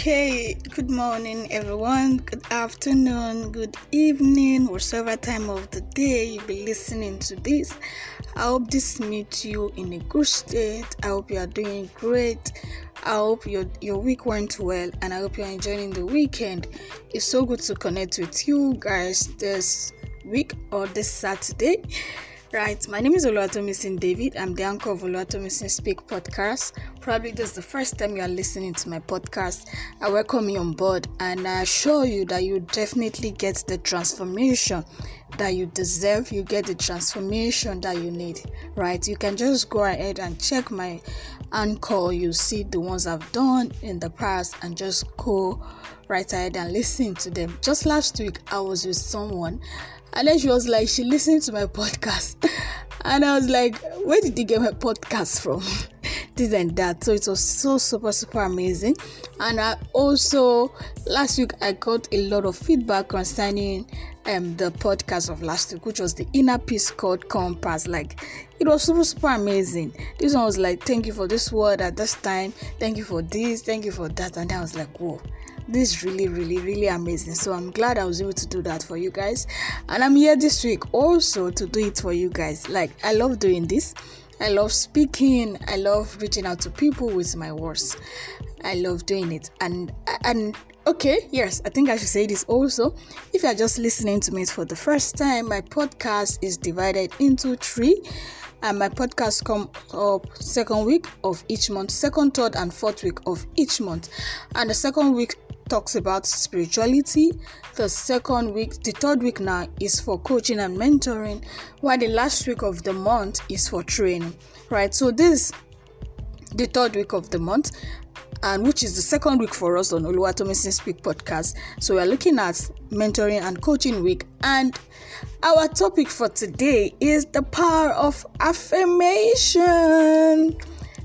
Okay, good morning, everyone. Good afternoon, good evening, whatever time of the day you be listening to this. I hope this meets you in a good state. I hope you are doing great. I hope your your week went well, and I hope you're enjoying the weekend. It's so good to connect with you guys this week or this Saturday. Right, my name is Oluwatomisin David. I'm the anchor of Oluwatomisin Speak podcast. Probably this is the first time you are listening to my podcast. I welcome you on board and I assure you that you definitely get the transformation that you deserve. You get the transformation that you need. Right, you can just go ahead and check my anchor. You see the ones I've done in the past and just go right ahead and listen to them. Just last week, I was with someone and then she was like, she listened to my podcast. And I was like, where did you get my podcast from? this and that. So it was so super, super amazing. And I also, last week, I got a lot of feedback concerning um the podcast of last week, which was the inner peace code compass. Like, it was super, super amazing. This one was like, thank you for this word at this time. Thank you for this. Thank you for that. And I was like, whoa this is really really really amazing. So i'm glad i was able to do that for you guys. And i'm here this week also to do it for you guys. Like i love doing this. I love speaking. I love reaching out to people with my words. I love doing it. And and okay yes i think i should say this also. If you're just listening to me for the first time my podcast is divided into three. And my podcast come up second week of each month second third and fourth week of each month. And the second week talks about spirituality. The second week, the third week now is for coaching and mentoring, while the last week of the month is for training. Right? So this the third week of the month and which is the second week for us on Oluwatomisin Speak podcast. So we are looking at mentoring and coaching week and our topic for today is the power of affirmation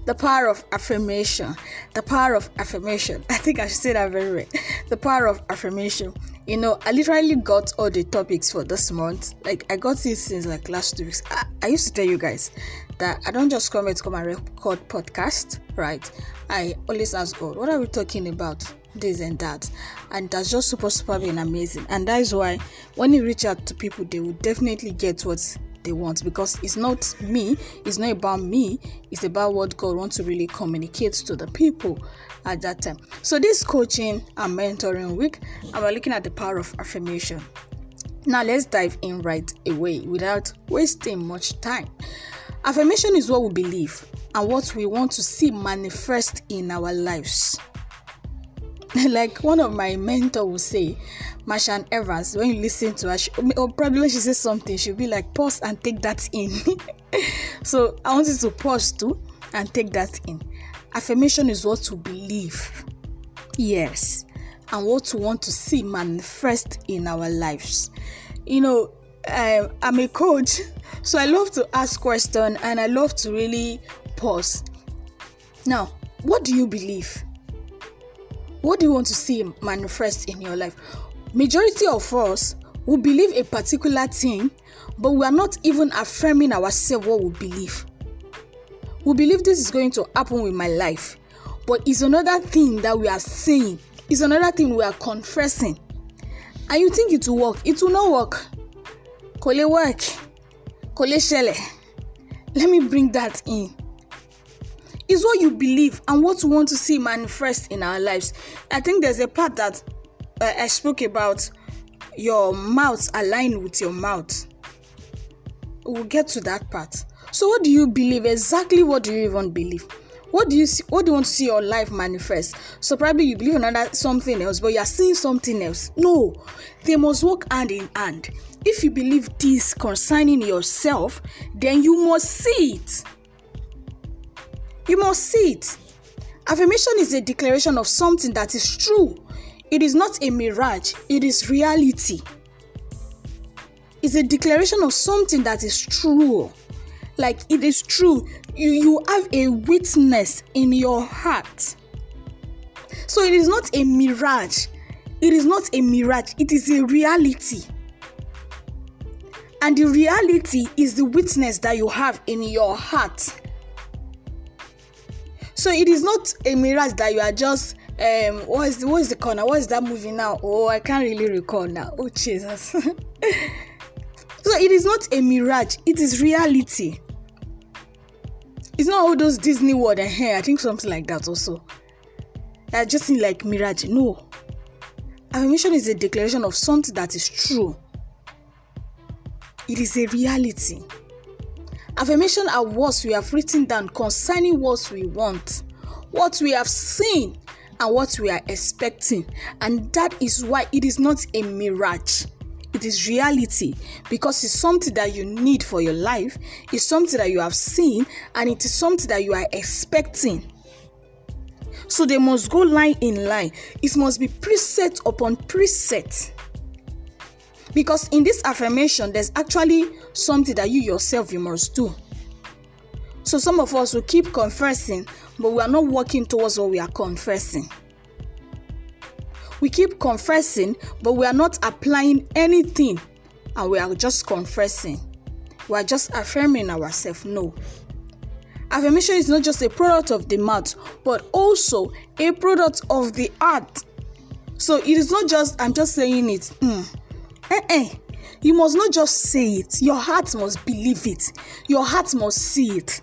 the power of affirmation. The power of affirmation. I think i should say that very right the power of affirmation. You know i literally got all the topics for this month. Like i got it since like last two weeks. I, I used to tell you guys that i don't just come here to come and record podcast right? I always ask god what are we talking about? This and that. And that's just supposed to be amazing. And that is why when you reach out to people they will definitely get what they want because it's not me, it's not about me, it's about what God wants to really communicate to the people at that time. So, this coaching and mentoring week, and we're looking at the power of affirmation. Now, let's dive in right away without wasting much time. Affirmation is what we believe and what we want to see manifest in our lives. like one of my mentors will say, Marshawn Evans, when you listen to her, she, or probably when she says something, she'll be like, pause and take that in. so I want you to pause too and take that in. Affirmation is what to believe. Yes. And what we want to see manifest in our lives. You know, um, I'm a coach, so I love to ask questions and I love to really pause. Now, what do you believe? What do you want to see manifest in your life? Majority of us will believe a particular thing, but we are not even affirming ourselves what we believe. We believe this is going to happen with my life, but it's another thing that we are saying, it's another thing we are confessing. And you think it will work, it will not work. Kole work, kole shele. Let me bring that in. It's what you believe and what you want to see manifest in our lives. I think there's a part that uh, I spoke about your mouth aligned with your mouth. We'll get to that part. So, what do you believe? Exactly what do you even believe? What do you see? What do you want to see your life manifest? So probably you believe another something else, but you are seeing something else. No, they must work hand in hand. If you believe this concerning yourself, then you must see it. You must see it. Affirmation is a declaration of something that is true it is not a mirage, it is reality. It's a declaration of something that is true. Like it is true. You, you have a witness in your heart. So it is not a mirage. It is not a mirage. It is a reality. And the reality is the witness that you have in your heart. So it is not a mirage that you are just um what is the what is the corner? What is that movie now? Oh i can't really recall now. Oh jesus. So it is not a mirage. It is reality. It's not all those disney world and hair i think something like that also. I just think like mirage. No. Affirmation is a declaration of something that is true. It is a reality affirmation are words we have written down concerning what we want what we have seen and what we are expecting. And that is why it is not a mirage. It is reality because it's something that you need for your life, it's something that you have seen, and it is something that you are expecting. So they must go line in line. It must be preset upon preset. Because in this affirmation, there's actually something that you yourself you must do. So some of us will keep confessing, but we are not working towards what we are confessing. We keep confessing, but we are not applying anything, and we are just confessing. We are just affirming ourselves. No. Affirmation is not just a product of the mouth, but also a product of the heart. So it is not just, I'm just saying it. Mm. Eh, eh. You must not just say it, your heart must believe it, your heart must see it.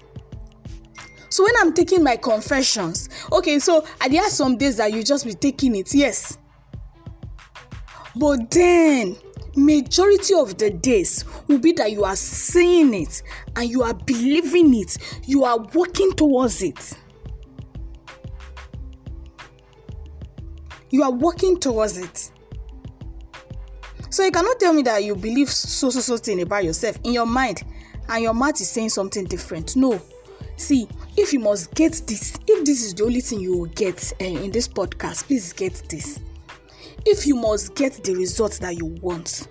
So when I'm taking my confessions, okay, so there are some days that you just be taking it, yes. But then majority of the days will be that you are saying it and you are believing it, you are working towards it. You are working towards it. So you cannot tell me that you believe so so so thing about yourself in your mind and your mouth is saying something different. No. See, if you must get this, if this is the only thing you will get uh, in this podcast, please get this. If you must get the results that you want,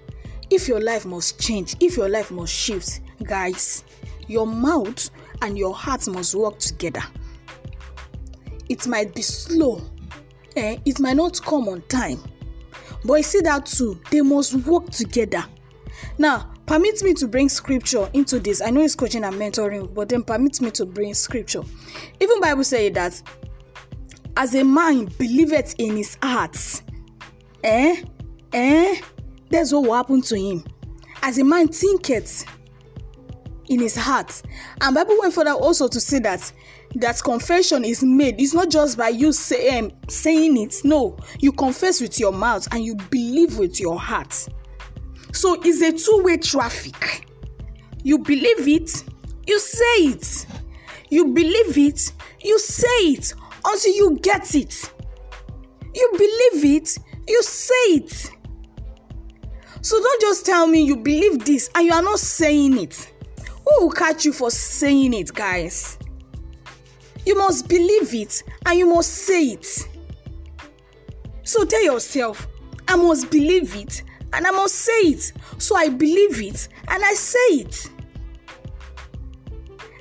if your life must change, if your life must shift, guys, your mouth and your heart must work together. It might be slow, eh? it might not come on time, but you see that too, they must work together. Now, permit me to bring scripture into this. I know it's coaching and mentoring but then permit me to bring scripture. Even bible say that as a man believeth in his heart eh eh that's what will happen to him. As a man thinketh in his heart. And bible went further also to say that that confession is made it's not just by you say, um, saying it no you confess with your mouth and you believe with your heart so it's a two-way traffic. You believe it, you say it. You believe it, you say it until you get it. You believe it, you say it. So don't just tell me you believe this and you are not saying it. Who will catch you for saying it, guys? You must believe it and you must say it. So tell yourself, I must believe it and I must say it. So I believe it and I say it.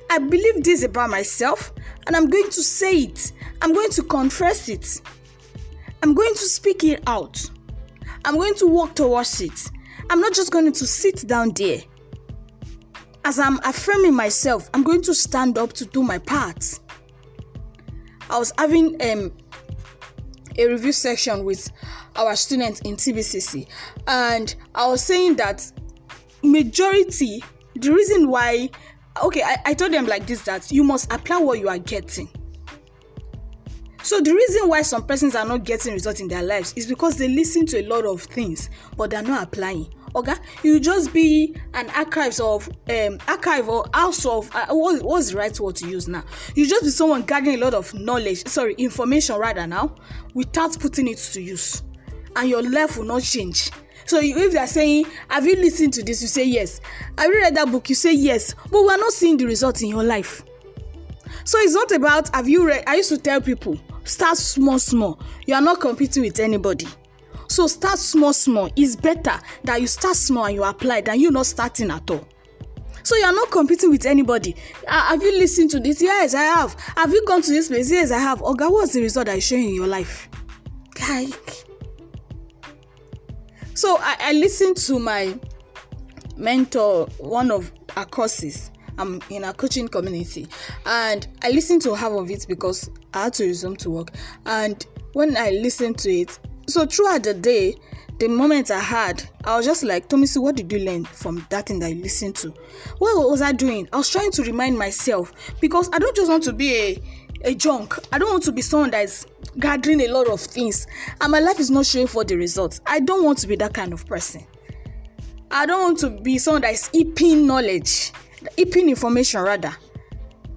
I believe this about myself and I'm going to say it. I'm going to confess it. I'm going to speak it out. I'm going to walk towards it. I'm not just going to sit down there. As I'm affirming myself, I'm going to stand up to do my part. I was having um, a review section with our students in TBCC, and I was saying that majority, the reason why, okay, I, I told them like this that you must apply what you are getting. So the reason why some persons are not getting results in their lives is because they listen to a lot of things, but they're not applying. Okay, you just be an archives of um archive or house of uh, what, what's the right word to use now? You just be someone gathering a lot of knowledge, sorry, information rather now, without putting it to use. And your life will not change. So if you are saying have you lis ten to this? You say yes. Have you read that book? You say yes. But we are not seeing the result in your life. So it's not about have you read i used to tell people start small small. You are not competing with anybody so start small small. It's better that you start small and you apply than you not starting at all. So you are not competing with anybody. Uh, have you listened to this? Yes i have. Have you gone to this place? Yes i have. Oga what's the result is showing in your life? Like so I, I listened to my mentor, one of our courses. I'm in a coaching community, and I listened to half of it because I had to resume to work. And when I listened to it, so throughout the day, the moment I had, I was just like, Tommy, what did you learn from that thing that you listened to? What was I doing? I was trying to remind myself because I don't just want to be a, a junk. I don't want to be someone that is gathering a lot of things and my life is not showing for the results. I don't want to be that kind of person. I don't want to be someone that is heaping knowledge, heaping information rather,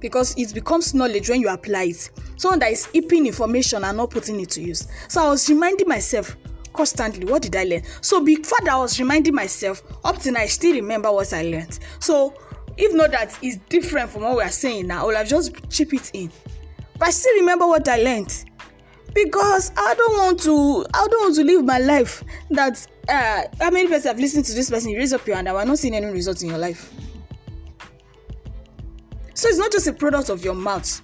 because it becomes knowledge when you apply it. Someone that is heaping information and not putting it to use. So I was reminding myself, constantly what did i learn? So before that i was reminding myself up till now i still remember what i learned. So if not that is different from what we are saying now. I will have just chip it in. But i still remember what i learned. Because i don't want to i don't want to live my life that uh how many people have listened to this person? You raise up your hand and we're not seeing any results in your life so it's not just a product of your mouth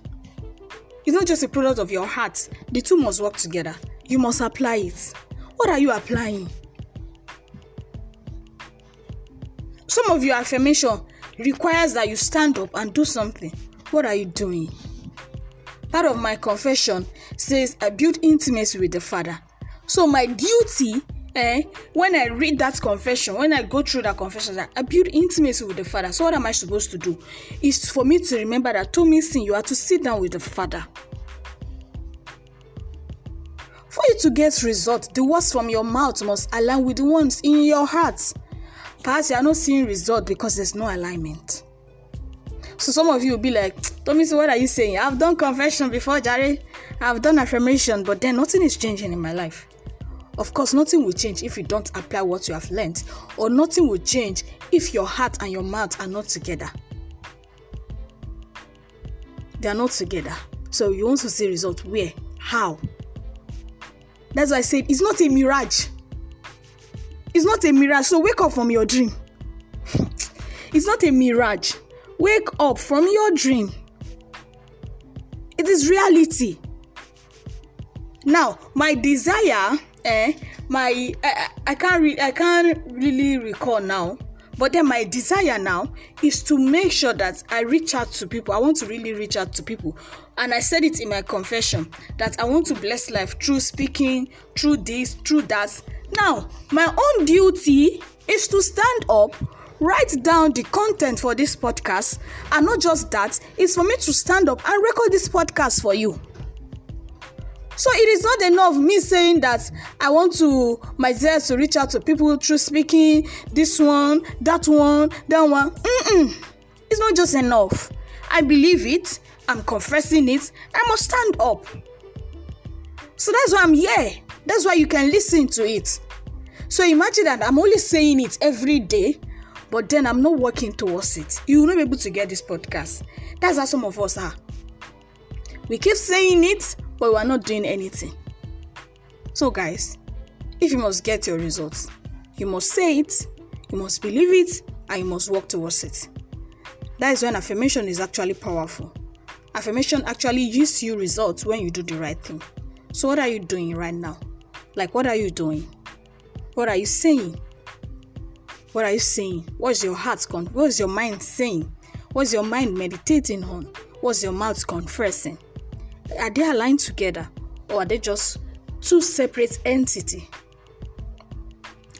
it's not just a product of your heart the two must work together you must apply it What are you applying? Some of your affirmation requires that you stand up and do something. What are you doing? Part of my confession says I build intimacy with the Father. So my duty, eh, when I read that confession, when I go through that confession, that I build intimacy with the Father. So what am I supposed to do? Is for me to remember that to me sin, you are to sit down with the Father. For you to get results, the words from your mouth must align with the ones in your heart. Perhaps you are not seeing result because there's no alignment. So some of you will be like, Tommy, so what are you saying? I've done confession before, Jerry. I've done affirmation, but then nothing is changing in my life. Of course, nothing will change if you don't apply what you have learned, or nothing will change if your heart and your mouth are not together. They are not together. So you want to see result where? How? That's why I said it's not a mirage. It's not a mirage. So wake up from your dream. it's not a mirage. Wake up from your dream. It is reality. Now, my desire, eh, my I, I can't re- I can't really recall now But then my desire now is to make sure that I reach out to people. I want to really reach out to people. And I said it in my confession that I want to bless life through speaking, through this, through that. Now, my own duty is to stand up write down the content for this podcast and not just that it's for me to stand up and record this podcast for you So it is not enough me saying that I want to myself to reach out to people through speaking this one, that one, that one. Mm-mm. It's not just enough. I believe it. I'm confessing it. I must stand up. So that's why I'm here. That's why you can listen to it. So imagine that I'm only saying it every day, but then I'm not working towards it. You will not be able to get this podcast. That's how some of us are. We keep saying it, but we are not doing anything. So, guys, if you must get your results, you must say it, you must believe it, and you must work towards it. That is when affirmation is actually powerful. Affirmation actually gives you results when you do the right thing. So, what are you doing right now? Like, what are you doing? What are you saying? What are you saying? What's your heart con? What's your mind saying? What's your mind meditating on? What's your mouth confessing? Are they aligned together? Or are they just two separate entity?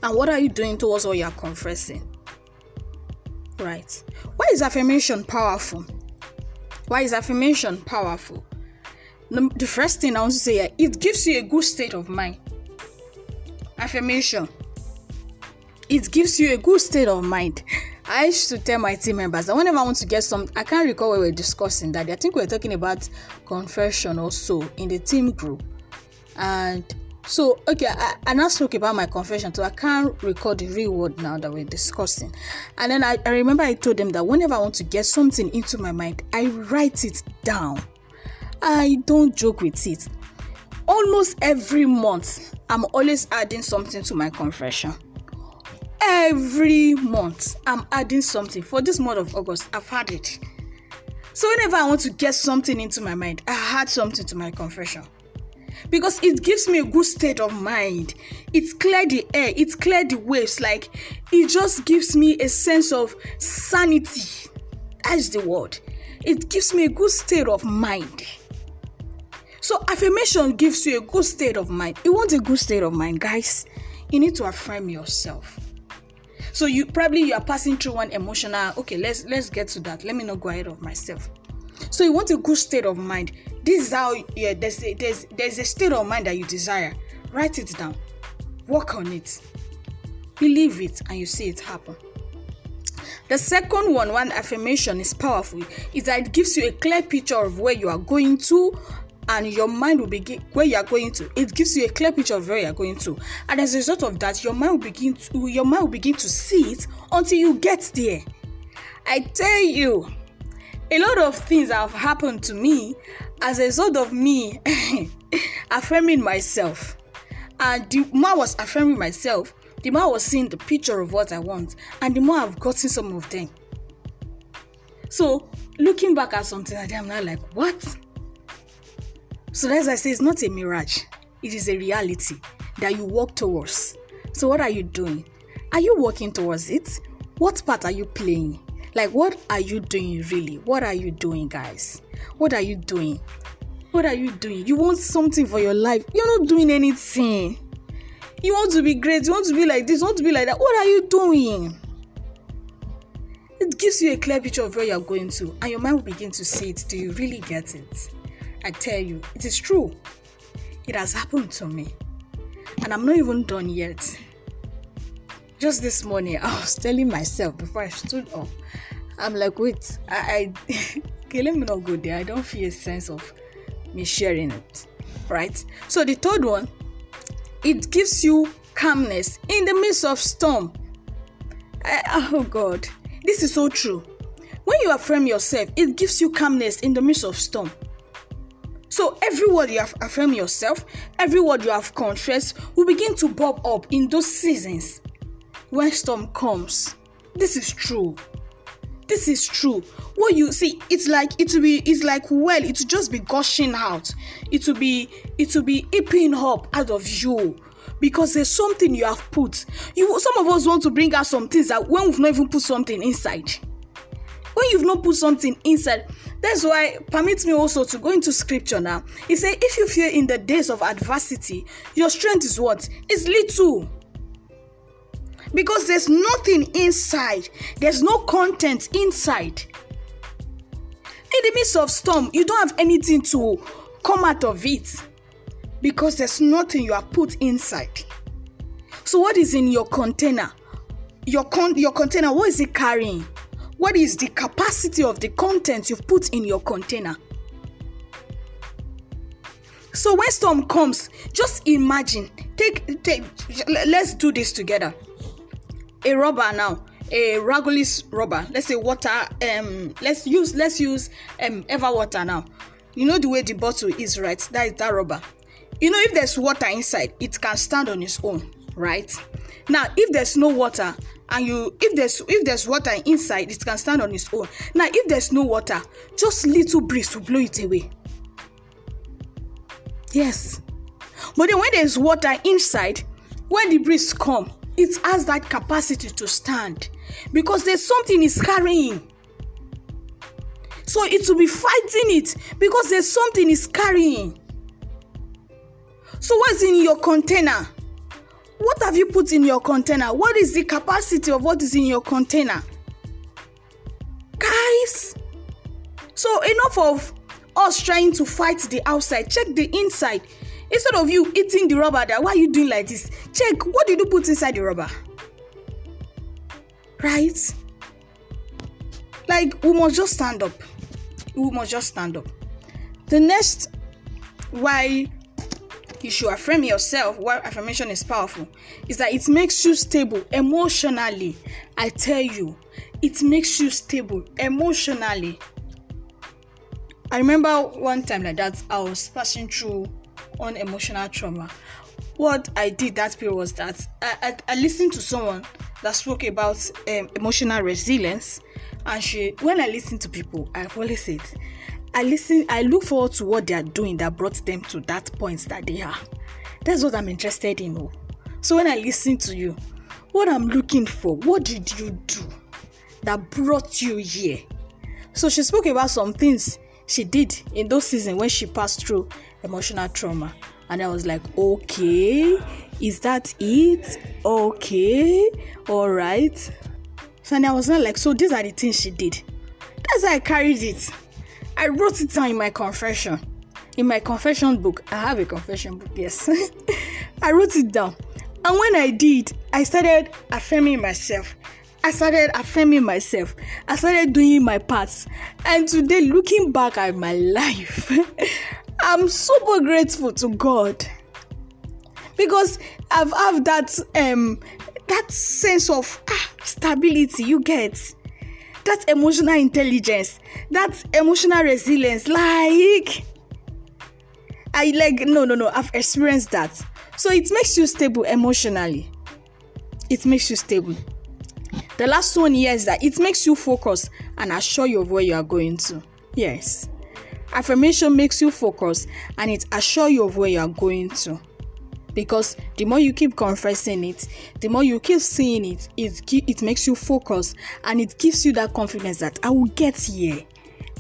And what are you doing towards what you are confessing? Right. Why is affirmation powerful? Why is affirmation powerful? The first thing i want to say here it gives you a good state of mind. Affirmation. It gives you a good state of mind I used to tell my team members that whenever I want to get some, I can't recall what we were discussing that. I think we were talking about confession also in the team group, and so okay, I, I now spoke about my confession, so I can't recall the real word now that we're discussing. And then I, I remember I told them that whenever I want to get something into my mind, I write it down. I don't joke with it. Almost every month, I'm always adding something to my confession every month i'm adding something. For this month of august i've had it. So whenever i want to get something into my mind i add something to my confession. Because it gives me a good state of mind. It's clear the air it's clear the waves. Like it just gives me a sense of sanity. That's the word. It gives me a good state of mind. So affirmation gives you a good state of mind. You want a good state of mind, guys? You need to affirm yourself. So you probably you are passing through one emotional. Okay, let's let's get to that. Let me not go ahead of myself. So you want a good state of mind. This is how yeah, there's a, there's there's a state of mind that you desire. Write it down. Work on it. Believe it and you see it happen. The second one, one affirmation is powerful, is that it gives you a clear picture of where you are going to and your mind will begin where you are going to it gives you a clear picture of where you are going to. And as a result of that your mind will begin to your mind will begin to see it until you get there. I tell you a lot of things have happened to me as a result of me affirming myself. And the more i was affirming myself the more i was seeing the picture of what i want and the more i've gotten some of them. So looking back at something like that i'm not like what so as I say, it's not a mirage, it is a reality that you walk towards. So, what are you doing? Are you walking towards it? What part are you playing? Like, what are you doing really? What are you doing, guys? What are you doing? What are you doing? You want something for your life, you're not doing anything. You want to be great, you want to be like this, you want to be like that. What are you doing? It gives you a clear picture of where you're going to, and your mind will begin to see it. Do you really get it? I tell you, it is true. It has happened to me. And I'm not even done yet. Just this morning, I was telling myself before I stood up, I'm like, wait, I, I okay, let me not go there. I don't feel a sense of me sharing it. Right? So the third one, it gives you calmness in the midst of storm. I, oh God, this is so true. When you affirm yourself, it gives you calmness in the midst of storm. So every word you have affirmed yourself, every word you have confessed will begin to bob up in those seasons when storm comes. This is true. This is true. What you see, it's like it will be it's like well, it will just be gushing out. It will be it will be epping up out of you because there's something you have put. You some of us want to bring out some things that when we've not even put something inside. When you've not put something inside, that's why permit me also to go into scripture now. He said, If you fear in the days of adversity, your strength is what? Is little. Because there's nothing inside, there's no content inside. In the midst of storm, you don't have anything to come out of it because there's nothing you have put inside. So, what is in your container? Your con- your container, what is it carrying? What is the capacity of the content you've put in your container? So when storm comes, just imagine. Take take let's do this together. A rubber now, a Ragolis rubber. Let's say water. Um, let's use let's use um ever water now. You know the way the bottle is, right? That is that rubber. You know if there's water inside, it can stand on its own, right? Now if there's no water, and you if there's if there's water inside it can stand on its own. Now if there's no water just little breeze will blow it away. Yes. But then when there's water inside when the breeze come it has that capacity to stand because there's something it's carrying. So it will be fighting it because there's something it's carrying. So what's in your container what have you put in your container? What is the capacity of what is in your container? Guys, so enough of us trying to fight the outside. Check the inside. Instead of you eating the rubber, that why are you doing like this? Check what did you put inside the rubber? Right? Like we must just stand up. We must just stand up. The next why you should affirm yourself why affirmation is powerful. Is that it makes you stable emotionally. I tell you it makes you stable emotionally. I remember one time like that i was passing through on emotional trauma. What i did that period was that i, I, I listened to someone that spoke about um, emotional resilience. And she when i listen to people i've always said I listen, I look forward to what they are doing that brought them to that point that they are. That's what I'm interested in. Oh. So when I listen to you, what I'm looking for, what did you do that brought you here? So she spoke about some things she did in those seasons when she passed through emotional trauma. And I was like, okay, is that it? Okay, all right. So and I was not like, so these are the things she did. That's how I carried it. I wrote it down in my confession. In my confession book. I have a confession book, yes. I wrote it down. And when I did, I started affirming myself. I started affirming myself. I started doing my parts. And today, looking back at my life, I'm super grateful to God because I've have that um that sense of ah, stability you get that emotional intelligence. That emotional resilience. Like I like no no no I've experienced that. So it makes you stable emotionally. It makes you stable. The last one here is that it makes you focus and assure you of where you are going to. Yes. Affirmation makes you focus and it assure you of where you are going to because the more you keep confessing it the more you keep seeing it it it makes you focus and it gives you that confidence that i will get here.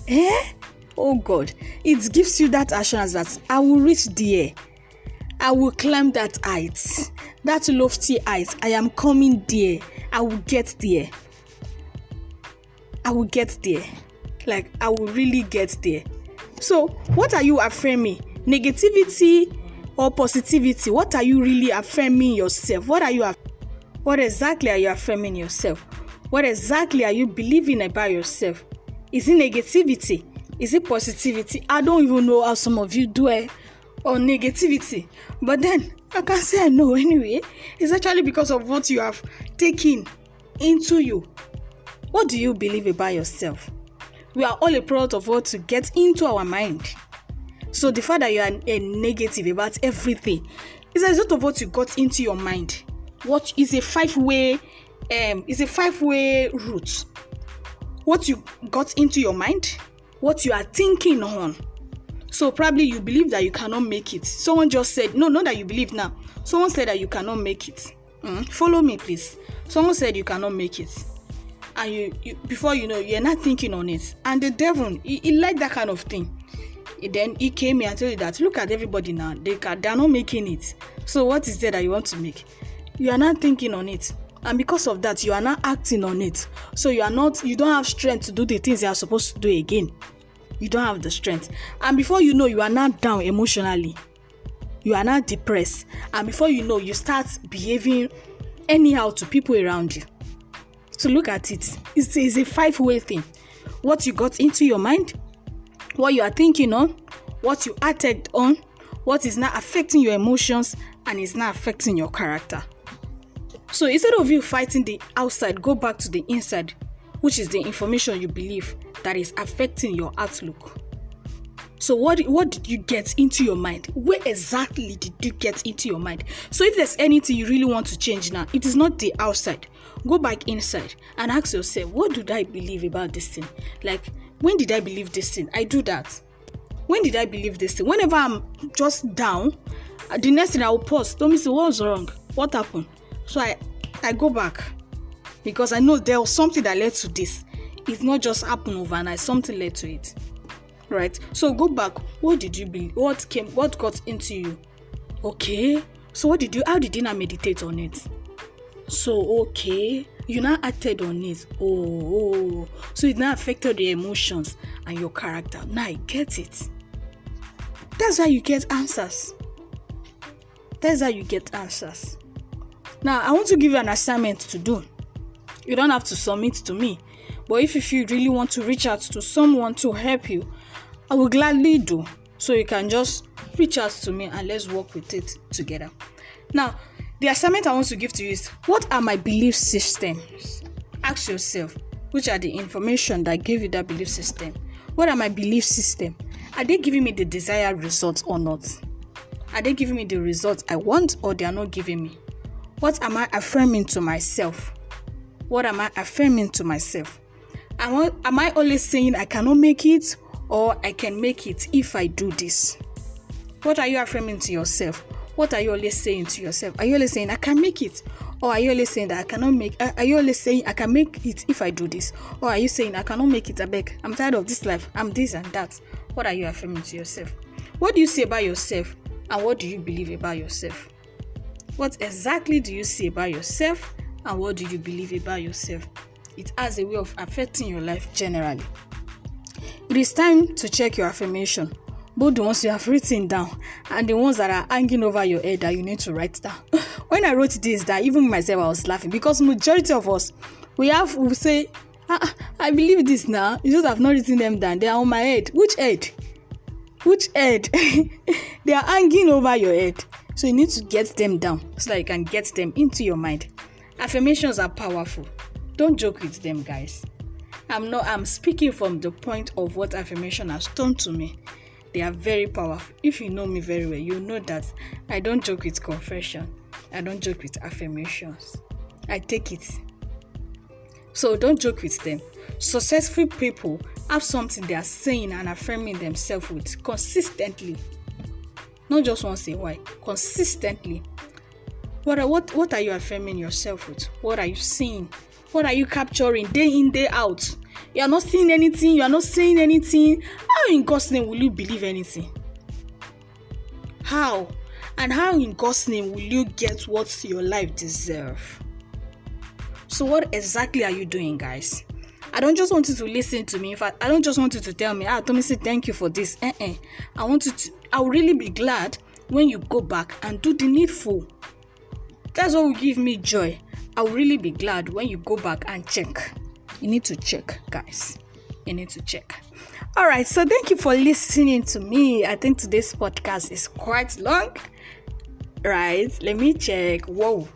Eh? Oh god. It gives you that assurance that i will reach there. I will climb that height. That lofty height. I am coming there. I will get there. I will get there. Like i will really get there. So what are you affirming? Negativity or positivity? What are you really affirming yourself? What are you what exactly are you affirming yourself? What exactly are you believing about yourself? Is it negativity? Is it positivity? I don't even know how some of you do it or negativity. But then i can say i know anyway. It's actually because of what you have taken into you. What do you believe about yourself? We are all a product of what to get into our mind so the fact that you are a negative about everything is a result of what you got into your mind. What is a five-way um is a five-way route. What you got into your mind, what you are thinking on. So probably you believe that you cannot make it. Someone just said, no, not that you believe now. Someone said that you cannot make it. Mm, follow me, please. Someone said you cannot make it. And you, you before you know, you're not thinking on it. And the devil, he, he like that kind of thing then he came here and told you that look at everybody now. They can they're not making it. So what is there that you want to make? You are not thinking on it. And because of that you are not acting on it. So you are not you don't have strength to do the things you are supposed to do again. You don't have the strength. And before you know you are not down emotionally. You are not depressed. And before you know you start behaving anyhow to people around you. So look at it. It's, it's a five way thing. What you got into your mind what you are thinking on, what you acted on, what is not affecting your emotions, and is not affecting your character. So instead of you fighting the outside, go back to the inside, which is the information you believe that is affecting your outlook. So what what did you get into your mind? Where exactly did you get into your mind? So if there's anything you really want to change now, it is not the outside. Go back inside and ask yourself, what did I believe about this thing? Like when did I believe this thing? I do that. When did I believe this thing? Whenever I'm just down, uh, the next thing I will pause. Tell me, say, what's wrong? What happened? So I, I go back because I know there was something that led to this. It's not just happen overnight. Something led to it, right? So go back. What did you believe? What came? What got into you? Okay. So what did you? How did you not meditate on it? So okay you now acted on it. Oh, oh so it now affected your emotions and your character. Now i get it. That's how you get answers. That's how you get answers. Now i want to give you an assignment to do. You don't have to submit to me but if, if you really want to reach out to someone to help you i will gladly do. So you can just reach out to me and let's work with it together. Now the assignment I want to give to you is what are my belief systems? Ask yourself, which are the information that gave you that belief system? What are my belief system? Are they giving me the desired results or not? Are they giving me the results I want or they are not giving me? What am I affirming to myself? What am I affirming to myself? Am I, am I always saying I cannot make it or I can make it if I do this? What are you affirming to yourself? What are you always saying to yourself? Are you always saying, I can make it? Or are you always saying that I cannot make uh, are you always saying I can make it if I do this? Or are you saying I cannot make it, I beg, I'm tired of this life, I'm this and that. What are you affirming to yourself? What do you say about yourself? And what do you believe about yourself? What exactly do you say about yourself? And what do you believe about yourself? It has a way of affecting your life generally. It is time to check your affirmation, both the ones you have written down and the ones that are hanging over your head that you need to write down. when I wrote this that even myself I was laughing because majority of us we have we say ah, I believe this now. You just have not written them down. They are on my head. Which head? Which head? they are hanging over your head. So you need to get them down so that you can get them into your mind. Affirmations are powerful. Don't joke with them, guys. I'm not I'm speaking from the point of what affirmation has done to me. They are very powerful. If you know me very well, you know that I don't joke with confession. I don't joke with affirmations. I take it. So don't joke with them. Successful people have something they are saying and affirming themselves with consistently. Not just once a while, consistently. What are, what, what are you affirming yourself with? What are you seeing? What are you capturing day in, day out? You are not seeing anything, you are not saying anything. How in God's name will you believe anything? How? And how in God's name will you get what your life deserves? So, what exactly are you doing, guys? I don't just want you to listen to me. In fact, I don't just want you to tell me, ah, Tommy, say thank you for this. Uh-uh. I want you to, I will really be glad when you go back and do the needful. That's what will give me joy. I will really be glad when you go back and check. You need to check, guys. You need to check. All right, so thank you for listening to me. I think today's podcast is quite long. Right, let me check. Whoa,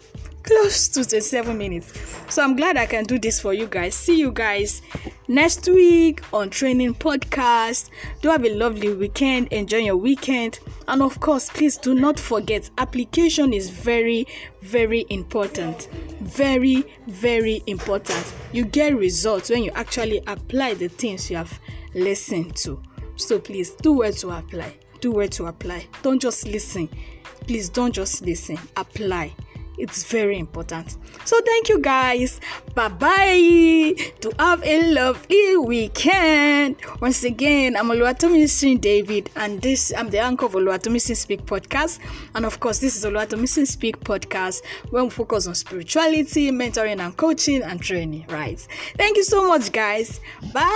close to the seven minutes. So I'm glad I can do this for you guys. See you guys next week on Training Podcast. Do have a lovely weekend. Enjoy your weekend. And of course, please do not forget application is very, very important. Very, very important. You get results when you actually apply the things you have listened to. So please do where to apply. Do where to apply. Don't just listen. Please don't just listen. Apply it's very important. So thank you guys. Bye bye. To have a lovely weekend. Once again, I'm Oluwatomisin David, and this I'm the anchor of Oluwatomisin Speak podcast. And of course, this is Oluwatomisin Speak podcast where we focus on spirituality, mentoring, and coaching and training. Right. Thank you so much, guys. Bye.